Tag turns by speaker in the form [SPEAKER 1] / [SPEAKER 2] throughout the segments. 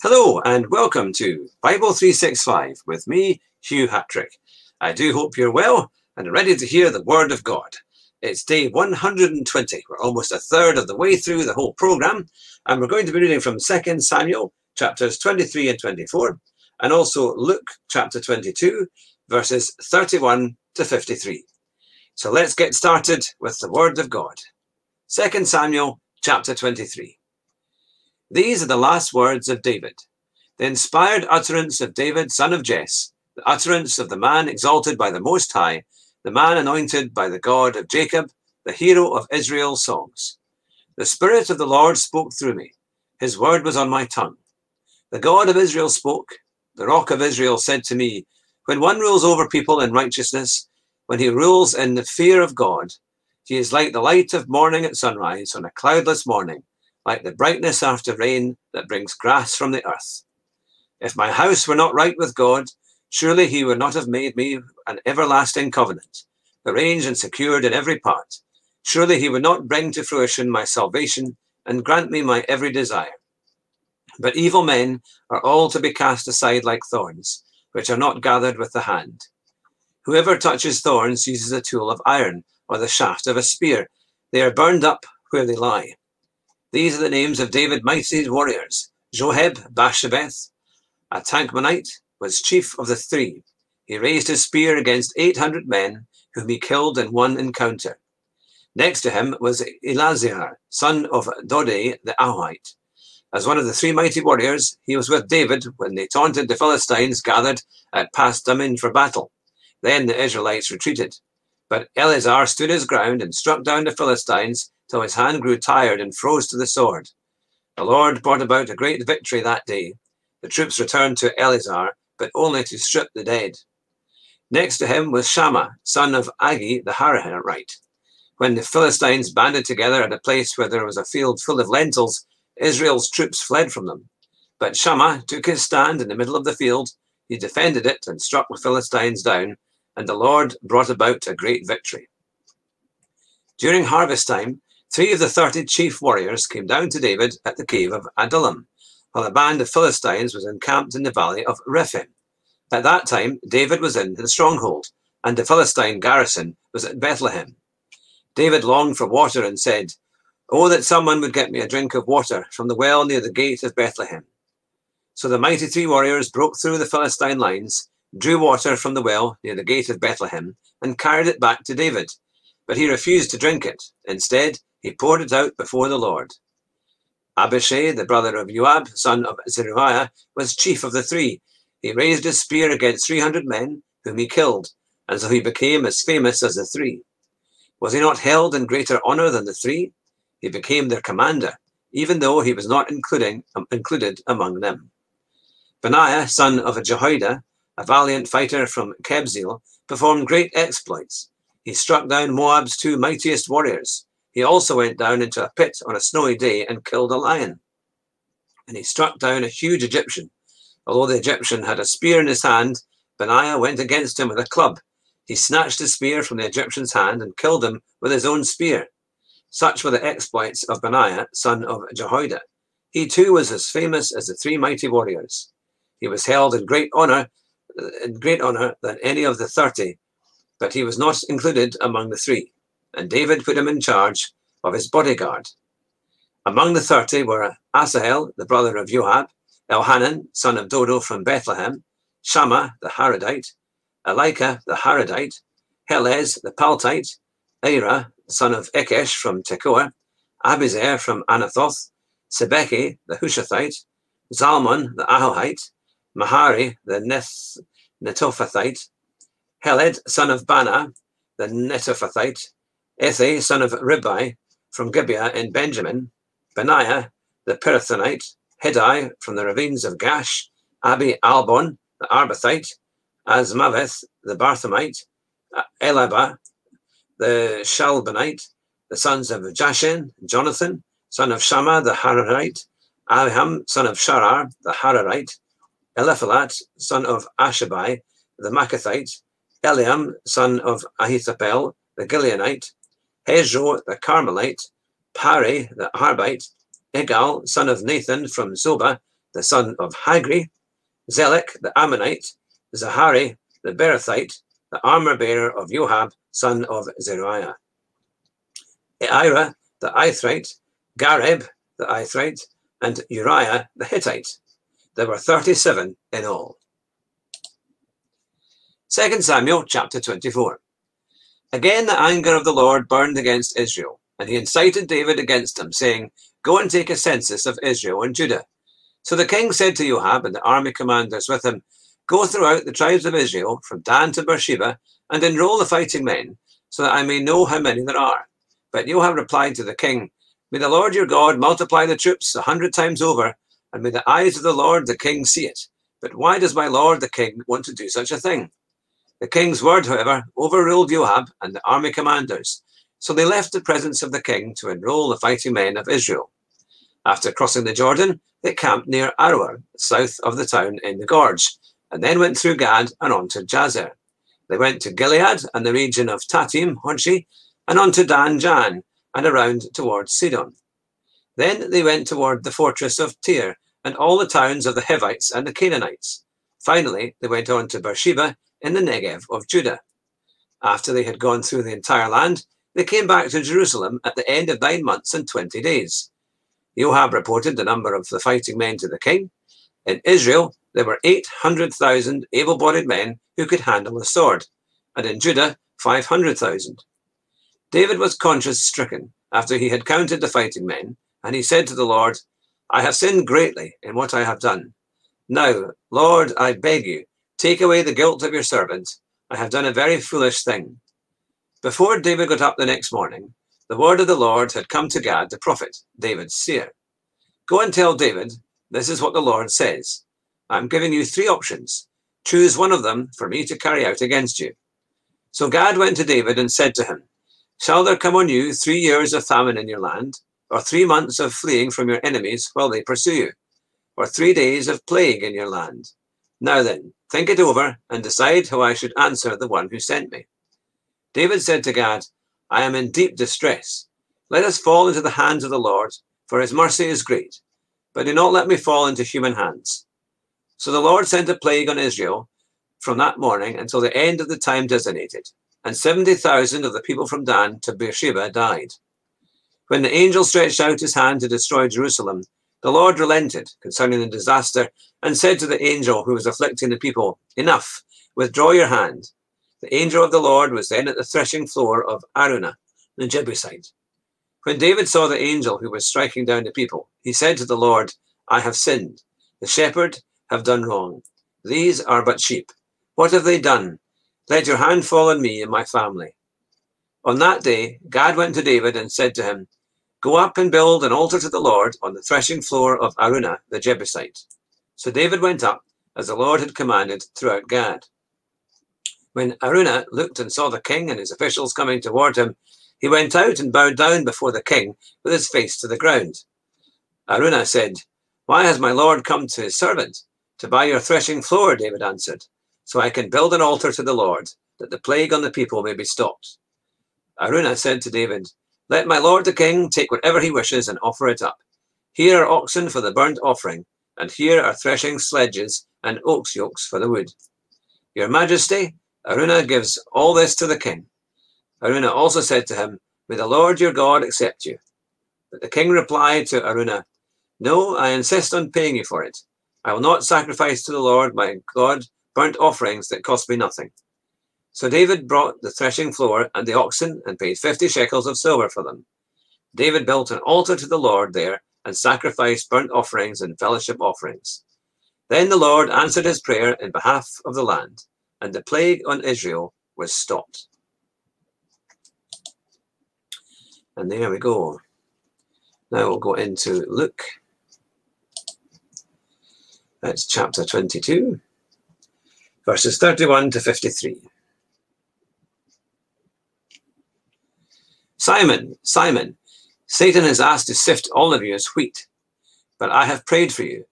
[SPEAKER 1] Hello and welcome to Bible 365 with me, Hugh Hatrick. I do hope you're well and ready to hear the Word of God. It's day 120. We're almost a third of the way through the whole program, and we're going to be reading from 2 Samuel chapters 23 and 24, and also Luke chapter 22, verses 31 to 53. So let's get started with the Word of God. 2 Samuel chapter 23. These are the last words of David, the inspired utterance of David, son of Jesse, the utterance of the man exalted by the Most High, the man anointed by the God of Jacob, the hero of Israel's songs. The Spirit of the Lord spoke through me. His word was on my tongue. The God of Israel spoke. The rock of Israel said to me, When one rules over people in righteousness, when he rules in the fear of God, he is like the light of morning at sunrise on a cloudless morning like the brightness after rain that brings grass from the earth. If my house were not right with God, surely he would not have made me an everlasting covenant, arranged and secured in every part. Surely he would not bring to fruition my salvation and grant me my every desire. But evil men are all to be cast aside like thorns, which are not gathered with the hand. Whoever touches thorns uses a tool of iron or the shaft of a spear. They are burned up where they lie. These are the names of David mighty warriors. Joab Basshebeth, a Tahkemonite, was chief of the three. He raised his spear against 800 men, whom he killed in one encounter. Next to him was Eleazar, son of Dodai the Ahohite. As one of the three mighty warriors, he was with David when they taunted the Philistines gathered at Pas Dammim for battle. Then the Israelites retreated. But Eleazar stood his ground and struck down the Philistines till his hand grew tired and froze to the sword. The Lord brought about a great victory that day. The troops returned to Eleazar, but only to strip the dead. Next to him was Shammah, son of Agee the Hararite. When the Philistines banded together at a place where there was a field full of lentils, Israel's troops fled from them. But Shammah took his stand in the middle of the field. He defended it and struck the Philistines down, and the Lord brought about a great victory. During harvest time, Three of the thirty chief warriors came down to David at the cave of Adullam, while a band of Philistines was encamped in the valley of Rephaim. At that time, David was in the stronghold, and the Philistine garrison was at Bethlehem. David longed for water and said, Oh, that someone would get me a drink of water from the well near the gate of Bethlehem. So the mighty three warriors broke through the Philistine lines, drew water from the well near the gate of Bethlehem, and carried it back to David. But he refused to drink it. Instead, he poured it out before the Lord. Abishai, the brother of Joab, son of Zeruiah, was chief of the three. He raised his spear against three hundred men, whom he killed, and so he became as famous as the three. Was he not held in greater honor than the three? He became their commander, even though he was not including, um, included among them. Benaiah, son of Jehoiada, a valiant fighter from Kabzeel, performed great exploits. He struck down Moab's two mightiest warriors, he also went down into a pit on a snowy day and killed a lion. And he struck down a huge Egyptian. Although the Egyptian had a spear in his hand, Benaiah went against him with a club. He snatched the spear from the Egyptian's hand and killed him with his own spear. Such were the exploits of Benaiah, son of Jehoiada. He too was as famous as the three mighty warriors. He was held in great honor, in great honor than any of the thirty, but he was not included among the three and David put him in charge of his bodyguard. Among the thirty were Asahel, the brother of Joab, Elhanan, son of Dodo from Bethlehem, Shammah, the Harodite, Elika, the Harodite, Helez, the Paltite, Ira, son of Ekesh from Tekoa, Abiezer from Anathoth, Sibbekai, the Hushathite, Zalmon, the Ahohite, Maharai, the Neth, Netophathite, Heled, son of Baanah, the Netophathite, Ethi, son of Ribai, from Gibeah in Benjamin, Benaiah, the Pirathonite, Hiddai, from the ravines of Gaash, Abi Albon, the Arbathite, Azmaveth, the Barhumite, Elaba, the Shaalbonite, the sons of Jashen, Jonathan, son of Shammah, the Hararite, Aham, son of Sharar, the Hararite, Eliphelet, son of Ashabai, the Maakathite, Eliam, son of Ahithophel, the Gilonite, Hezro the Carmelite, Pari the Harbite, Egal, son of Nathan from Zobah, the son of Hagri, Zelek the Ammonite, Zahari the Beerothite, the armor bearer of Joab, son of Zeruiah. Ira the Ithrite, Gareb the Ithrite, and Uriah the Hittite. There were 37 in all. 2 Samuel chapter 24. Again the anger of the Lord burned against Israel, and he incited David against him, saying, Go and take a census of Israel and Judah. So the king said to Joab and the army commanders with him, Go throughout the tribes of Israel, from Dan to Beersheba, and enroll the fighting men, so that I may know how many there are. But Joab replied to the king, May the Lord your God multiply the troops a hundred times over, and may the eyes of the Lord the king see it. But why does my lord the king want to do such a thing? The king's word, however, overruled Joab and the army commanders, so they left the presence of the king to enroll the fighting men of Israel. After crossing the Jordan, they camped near Aroer, south of the town in the gorge, and then went through Gad and on to Jazer. They went to Gilead and the region of Tahtim, Hodshi, and on to Dan Jaan, and around towards Sidon. Then they went toward the fortress of Tyre and all the towns of the Hivites and the Canaanites. Finally, they went on to Beersheba in the Negev of Judah. After they had gone through the entire land, they came back to Jerusalem at the end of nine months and twenty days. Joab reported the number of the fighting men to the king. In Israel, there were 800,000 able bodied men who could handle a sword, and in Judah, 500,000. David was conscience stricken after he had counted the fighting men, and he said to the Lord, I have sinned greatly in what I have done. Now, Lord, I beg you, Take away the guilt of your servant. I have done a very foolish thing. Before David got up the next morning, the word of the Lord had come to Gad the prophet, David's seer. Go and tell David, this is what the Lord says. I'm giving you three options. Choose one of them for me to carry out against you. So Gad went to David and said to him, Shall there come on you three years of famine in your land, or three months of fleeing from your enemies while they pursue you, or three days of plague in your land? Now then, think it over and decide how I should answer the one who sent me. David said to Gad, I am in deep distress. Let us fall into the hands of the Lord, for his mercy is great. But do not let me fall into human hands. So the Lord sent a plague on Israel from that morning until the end of the time designated, and 70,000 of the people from Dan to Beersheba died. When the angel stretched out his hand to destroy Jerusalem, the Lord relented concerning the disaster and said to the angel who was afflicting the people, Enough, withdraw your hand. The angel of the Lord was then at the threshing floor of Araunah, the Jebusite. When David saw the angel who was striking down the people, he said to the Lord, I have sinned. The shepherd have done wrong. These are but sheep. What have they done? Let your hand fall on me and my family. On that day, Gad went to David and said to him, Go up and build an altar to the Lord on the threshing floor of Araunah the Jebusite. So David went up, as the Lord had commanded, throughout Gad. When Araunah looked and saw the king and his officials coming toward him, he went out and bowed down before the king with his face to the ground. Araunah said, Why has my lord come to his servant? To buy your threshing floor, David answered, so I can build an altar to the Lord, that the plague on the people may be stopped. Araunah said to David, let my lord the king take whatever he wishes and offer it up. Here are oxen for the burnt offering, and here are threshing sledges and ox yokes for the wood. Your majesty, Araunah gives all this to the king. Araunah also said to him, May the Lord your God accept you. But the king replied to Araunah, No, I insist on paying you for it. I will not sacrifice to the Lord my God burnt offerings that cost me nothing. So David brought the threshing floor and the oxen and paid fifty shekels of silver for them. David built an altar to the Lord there and sacrificed burnt offerings and fellowship offerings. Then the Lord answered his prayer in behalf of the land, and the plague on Israel was stopped. And there we go. Now we'll go into Luke. That's chapter 22, verses 31 to 53. Simon, Simon, Satan has asked to sift all of you as wheat, but I have prayed for you,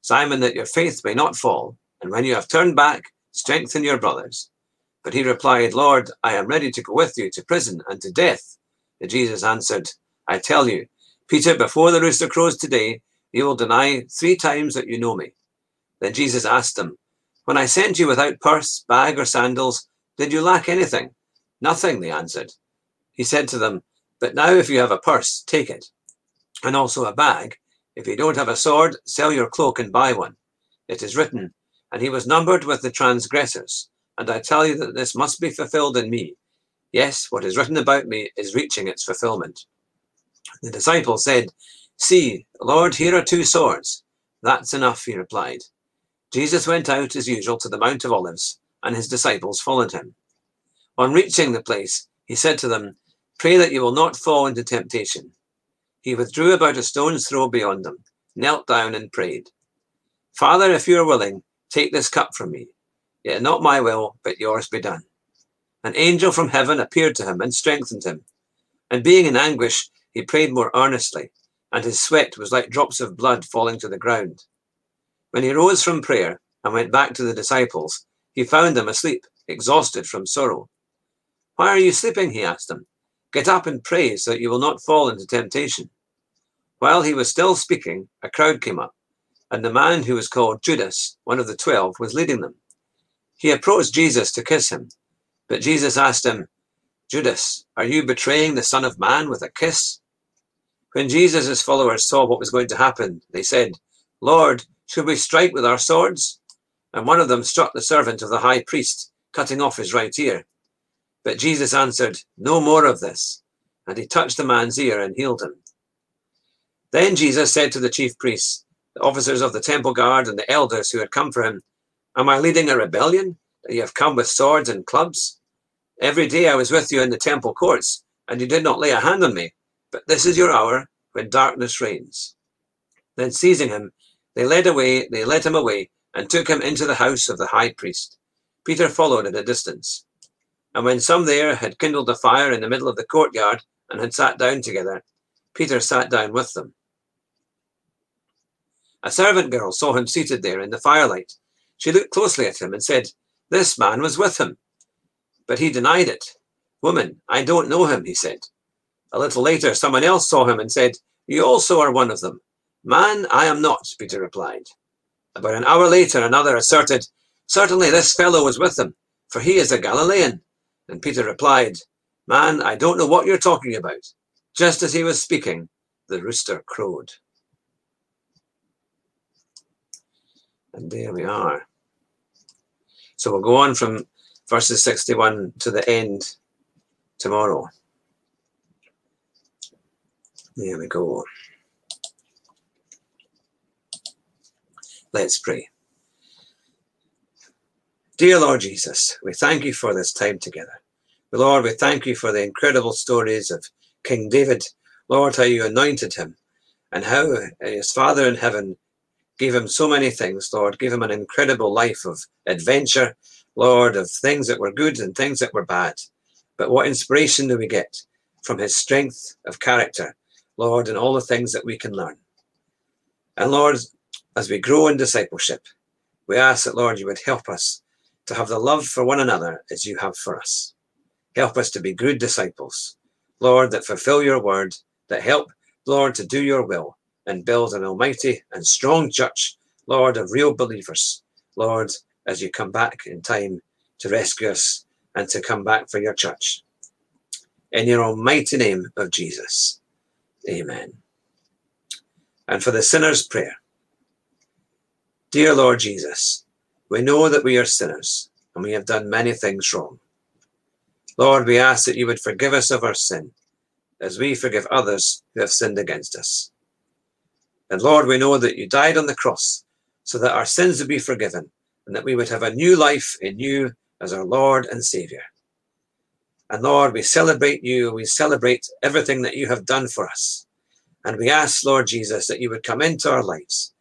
[SPEAKER 1] Simon, that your faith may not fall, and when you have turned back, strengthen your brothers. But he replied, Lord, I am ready to go with you to prison and to death. And Jesus answered, I tell you, Peter, before the rooster crows today, you will deny three times that you know me. Then Jesus asked them, When I sent you without purse, bag, or sandals, did you lack anything? Nothing, they answered. He said to them, But now if you have a purse, take it, and also a bag. If you don't have a sword, sell your cloak and buy one. It is written, And he was numbered with the transgressors. And I tell you that this must be fulfilled in me. Yes, what is written about me is reaching its fulfillment. The disciples said, See, Lord, here are two swords. That's enough, he replied. Jesus went out as usual to the Mount of Olives, and his disciples followed him. On reaching the place, he said to them, Pray that you will not fall into temptation. He withdrew about a stone's throw beyond them, knelt down, and prayed, Father, if you are willing, take this cup from me. Yet not my will, but yours be done. An angel from heaven appeared to him and strengthened him. And being in anguish, he prayed more earnestly and his sweat was like drops of blood falling to the ground. When he rose from prayer and went back to the disciples, he found them asleep, exhausted from sorrow. Why are you sleeping? he asked them. Get up and pray so that you will not fall into temptation. While he was still speaking, a crowd came up, and the man who was called Judas, one of the twelve, was leading them. He approached Jesus to kiss him, but Jesus asked him, Judas, are you betraying the Son of Man with a kiss? When Jesus' followers saw what was going to happen, they said, Lord, should we strike with our swords? And one of them struck the servant of the high priest, cutting off his right ear. But Jesus answered, No more of this. And he touched the man's ear and healed him. Then Jesus said to the chief priests, the officers of the temple guard, and the elders who had come for him, Am I leading a rebellion that you have come with swords and clubs? Every day I was with you in the temple courts, and you did not lay a hand on me. But this is your hour when darkness reigns. Then seizing him, they led away, they led him away, and took him into the house of the high priest. Peter followed at a distance. And when some there had kindled a fire in the middle of the courtyard and had sat down together, Peter sat down with them. A servant girl saw him seated there in the firelight. She looked closely at him and said, This man was with him. But he denied it. Woman, I don't know him, he said. A little later, someone else saw him and said, You also are one of them. Man, I am not, Peter replied. About an hour later, another asserted, Certainly this fellow was with them, for he is a Galilean. And Peter replied, Man, I don't know what you're talking about. Just as he was speaking, the rooster crowed. And there we are. So we'll go on from verses 61 to the end tomorrow. There we go. Let's pray. Dear Lord Jesus, we thank you for this time together. Lord, we thank you for the incredible stories of King David. Lord, how you anointed him and how uh, his Father in heaven gave him so many things, Lord, gave him an incredible life of adventure, Lord, of things that were good and things that were bad. But what inspiration do we get from his strength of character Lord, and all the things that we can learn. And Lord, as we grow in discipleship, we ask that, Lord, you would help us to have the love for one another as you have for us. Help us to be good disciples, Lord, that fulfill your word, that help, Lord, to do your will and build an almighty and strong church, Lord, of real believers, Lord, as you come back in time to rescue us and to come back for your church. In your almighty name of Jesus. Amen. And for the sinner's prayer. Dear Lord Jesus, we know that we are sinners and we have done many things wrong. Lord, we ask that you would forgive us of our sin as we forgive others who have sinned against us. And Lord, we know that you died on the cross so that our sins would be forgiven and that we would have a new life in you as our Lord and Savior. And Lord, we celebrate you. We celebrate everything that you have done for us. And we ask, Lord Jesus, that you would come into our lives,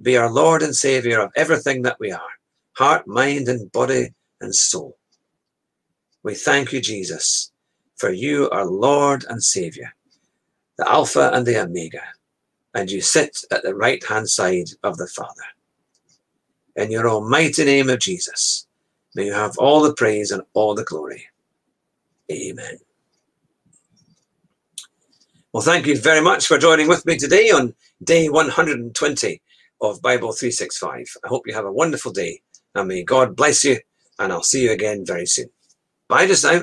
[SPEAKER 1] be our Lord and Savior of everything that we are heart, mind, and body and soul. We thank you, Jesus, for you are Lord and Savior, the Alpha and the Omega, and you sit at the right hand side of the Father. In your almighty name of Jesus, may you have all the praise and all the glory. Amen. Well, thank you very much for joining with me today on day 120 of Bible 365. I hope you have a wonderful day and may God bless you, and I'll see you again very soon. Bye just now.